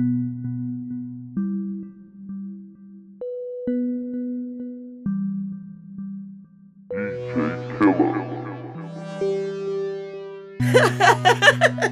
DJ Killer.